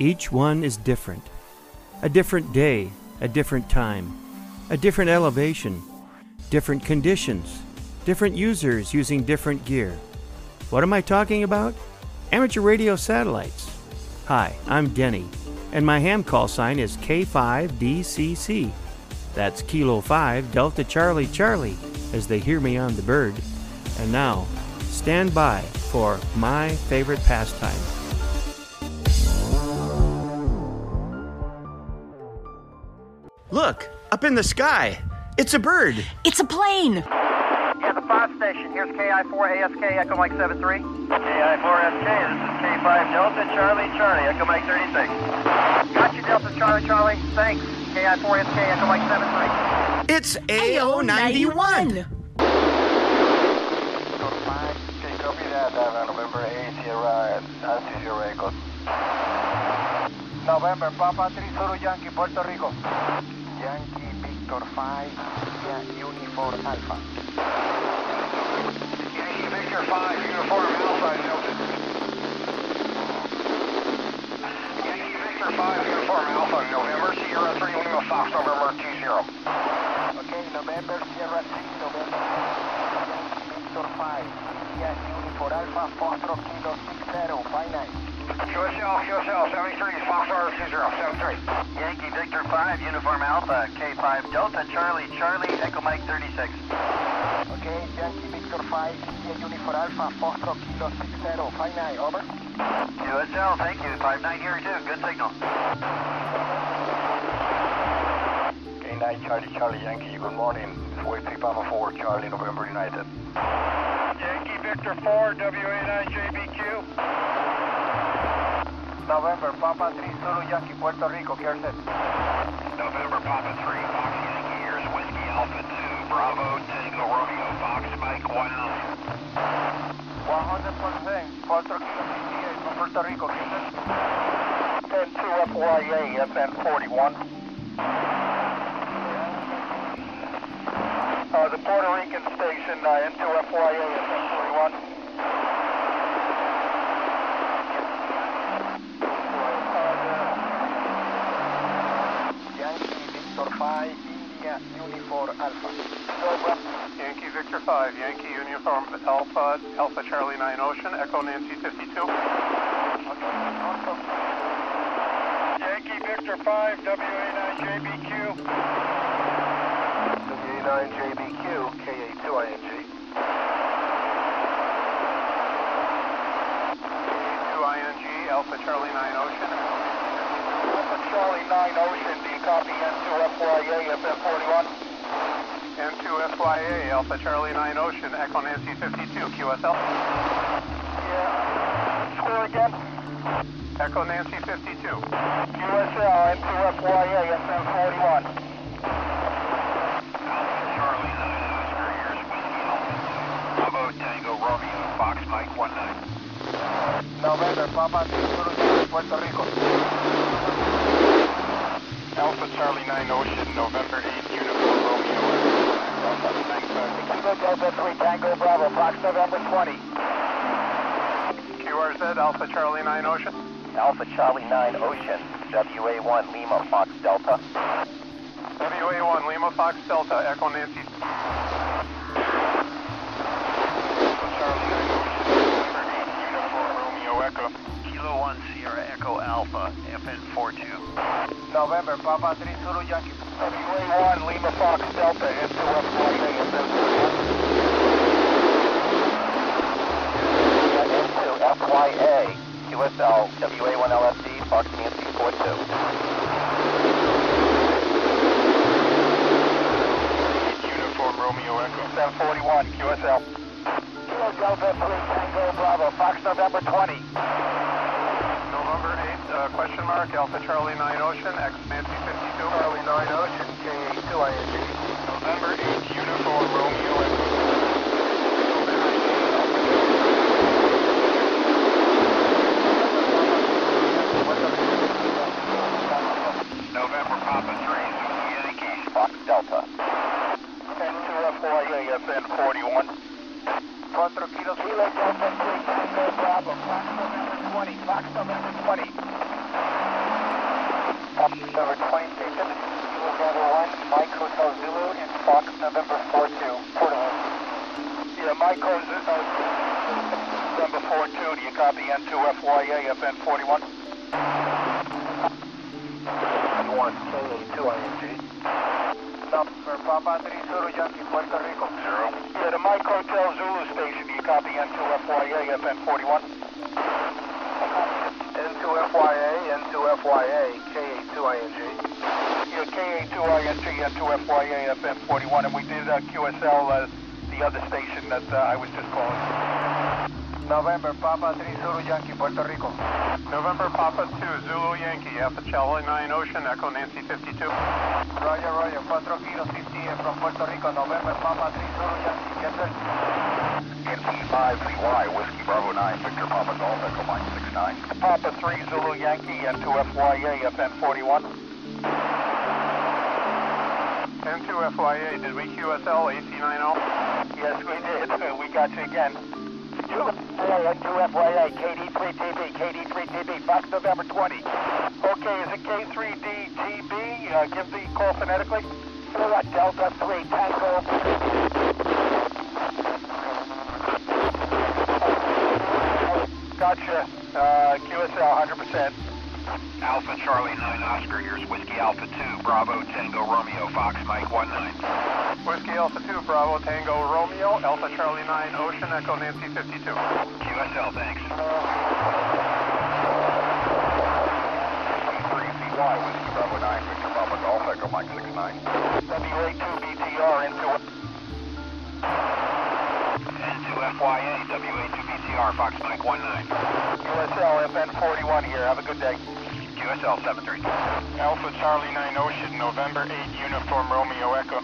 Each one is different. A different day, a different time, a different elevation, different conditions, different users using different gear. What am I talking about? Amateur radio satellites. Hi, I'm Denny, and my ham call sign is K5DCC. That's Kilo 5 Delta Charlie Charlie, as they hear me on the bird. And now, stand by for my favorite pastime. Look, up in the sky. It's a bird. It's a plane! Yeah, the five station. Here's KI4ASK, Echo Mike 73. KI4SK, this is K5 Delta, Charlie, Charlie, Echo Mike 36. Got you, Delta, Charlie, Charlie. Thanks. KI4SK, Echo Mike 73. It's AO91. copy that, November 8, Sierra, Nancy, Sierra Echo. November, Papa 3 Zulu Yankee, Puerto Rico. Yankee, Victor 5, yeah, Uniform Alpha. Yankee, Victor 5, Uniform Alpha, noted. Yankee, Victor 5, Uniform Alpha, November, Sierra 3, Lima Fox, November 20. Okay, November, Sierra 6, November, Yankee, Victor 5, yeah, Uniform Alpha, Foxtrot, Kilo 60, finite. QSL, QSL, 73, Foxtrot 20, 73. Yankee Victor 5, Uniform Alpha, K5 Delta, Charlie, Charlie, Echo Mike 36. Okay, Yankee Victor 5, India Uniform Alpha, Foxtrot, Kilo 60, finite, over. QSL, thank you, 59 here too, good signal. K9 Charlie, Charlie, Yankee, good morning. It's way 3 Papa 4, Charlie, November United. Yankee Victor 4, WA9JBQ. November, Papa 3, Zulu Yankee, Puerto Rico, care set. November, Papa 3, Fox Yankee, here's Whiskey Alpha 2, Bravo, Tango Romeo, Fox Mike 1 100%, 4 Kilo 58 from Puerto Rico, care set. 10-2 FYA, FN 41. Uh, the Puerto Rican station, uh, N2 FYA, FN 41. Yankee Victor 5, India Uniform Alpha. Yankee Victor 5, Yankee Uniform Alpha, Alpha Charlie 9 Ocean, Echo Nancy 52. Yankee Victor 5, WA9JBQ. WA9JBQ, KA2ING. 2ING, Alpha Charlie 9 Ocean. Alpha Charlie 9 Ocean, copy N2 FYA, FM 41? N2 FYA, Alpha Charlie 9 Ocean, Echo Nancy 52, QSL. Yeah. Score again? Echo Nancy 52. QSL, N2 FYA, FM 41. Charlie 9 Oscar, here's Whiskey Alpha 2. Bravo Tango Romeo, Fox Mike 19. November, Papa 3, Zulu Yankee, Puerto Rico. Alpha Charlie 9 Ocean, November 8, Uniform Romeo. Kilo Delta 3, Tango Bravo, Fox November 20. QRZ, Alpha Charlie 9 Ocean. Alpha Charlie 9 Ocean, WA1 Lima Fox Delta. WA1 Lima Fox Delta, Echo Nancy. 1 Sierra Echo Alpha, FN 42. November, Papa 3 Zulu Yankee. WA1 Lima Fox Delta, into FYA, FYA, QSL, WA1 LFD, Fox Nancy 42. Uniform Romeo Echo. 741, QSL. Kilo Delta 3 Tango Bravo, Fox November 20. November 8, uh, question mark, Alpha Charlie 9 Ocean, X Nancy 52. Charlie 9 Ocean, KA2ING. November 8, Uniform Romeo Echo. November Papa 3, Zulu Yankee. Fox Delta. 10-2 FYA, FN 41. 4 Kilo Kilo Delta 3 Tango Bravo, Fox November 20, Fox November 20. November 20 taken. 1, Mike Hotel Zulu in Fox November 42, Porto. Yeah, Mike Hotel uh, November 42, do you copy N2FYA FN 41? You want KA2ING. For Papa 3 Zulu, Yankee, Puerto Rico. Zero. Yeah, the Mike Hotel Zulu station, do you copy N2FYA FN 41? N2FYA, N2FYA, KA KA2ING. Yeah, KA2ING at 2FYA FM41, and we did uh, QSL, uh, the other station that uh, I was just calling. November, Papa 3 Zulu Yankee, Puerto Rico. November, Papa 2 Zulu Yankee, Alpha Charlie 9 Ocean, Echo Nancy 52. Roger, Roger, 4 Kilo 50 eh, from Puerto Rico, November, Papa 3 Zulu Yankee, yes sir. NC5CY, Whiskey Bravo 9, Victor Papa Golf Echo Mike 69. Papa 3, Zulu Yankee, N2FYA, FN41. N2FYA, did we QSL AC90? Yes, we did. We got you again. N2FYA, KD3TB, KD3TB, Fox November 20. Okay, is it K3DTB? Uh, give the call phonetically. Delta 3 Tango. Gotcha. Uh, QSL 100%. Alpha Charlie 9 Oscar, here's Whiskey Alpha 2, Bravo Tango Romeo, Fox Mike 19. Whiskey Alpha 2, Bravo Tango Romeo, Alpha Charlie 9 Ocean, Echo Nancy 52. QSL, thanks. K3CY, Whiskey Bravo 9, Victor Papa Golf, Echo Mike 69. WA2BTR into N2FYA, WA2BTR, Fox Mike 19. QSL FN41 here. Have a good day. QSL 73. Alpha Charlie 9 Ocean, November 8 Uniform Romeo Echo.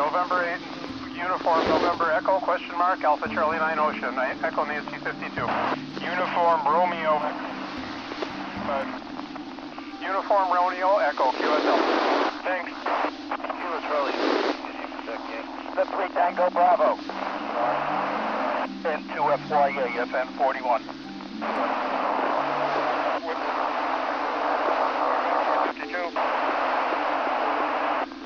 November 8 Uniform November Echo, question mark, Alpha Charlie 9 Ocean, Echo Nancy 52. Uniform Romeo. Uh, Uniform Romeo Echo, QSL. Thanks. Kilo Charlie. The 3 Tango Bravo. N2FYA, FN41.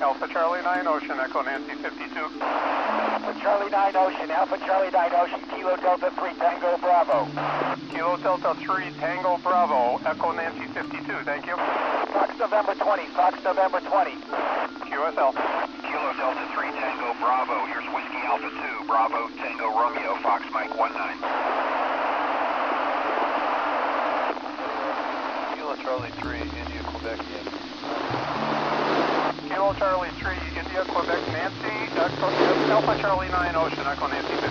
Alpha Charlie 9 Ocean, Echo Nancy 52. Alpha Charlie 9 Ocean, Alpha Charlie 9 Ocean, Kilo Delta 3 Tango Bravo. Kilo Delta 3 Tango Bravo, Echo Nancy 52. Thank you. Fox November 20, Fox November 20. QSL. Kilo Delta 3 Tango Bravo, here's Whiskey Alpha 2, Bravo Tango Romeo, Fox Mike 19. Kilo Charlie 3, India, Quebec, Yankee. Kilo Charlie 3 India, Quebec, Nancy, Echo, Alpha Charlie 9 Ocean, Echo Nancy 52.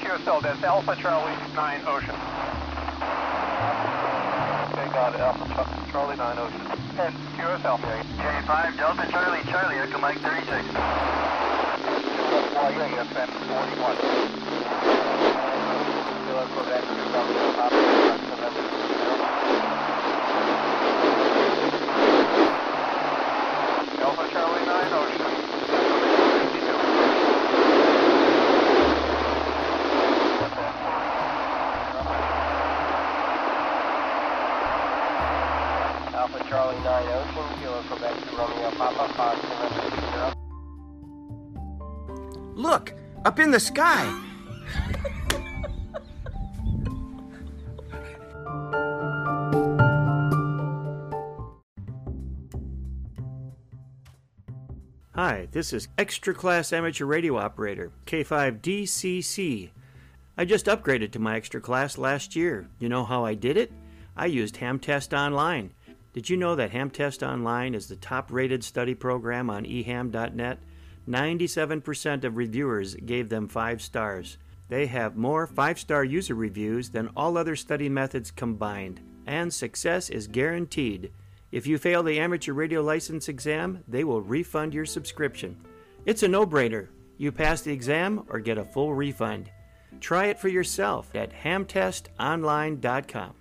QSL, that's Alpha Charlie 9 Ocean. Foxtrot Alpha Fox, Charlie 9 Ocean. And QS Alpha. K5 Delta Charlie Charlie, Echo Mike 36. QS FM 41. Kilo Quebec, Romeo Papa, Fox November 0. Look, up in the sky. Hi, this is Extra Class Amateur Radio Operator, K5DCC. I just upgraded to my extra class last year. You know how I did it? I used Hamtest Online. Did you know that Hamtest Online is the top rated study program on eham.net? 97% of reviewers gave them 5 stars. They have more 5 star user reviews than all other study methods combined, and success is guaranteed. If you fail the amateur radio license exam, they will refund your subscription. It's a no brainer. You pass the exam or get a full refund. Try it for yourself at hamtestonline.com.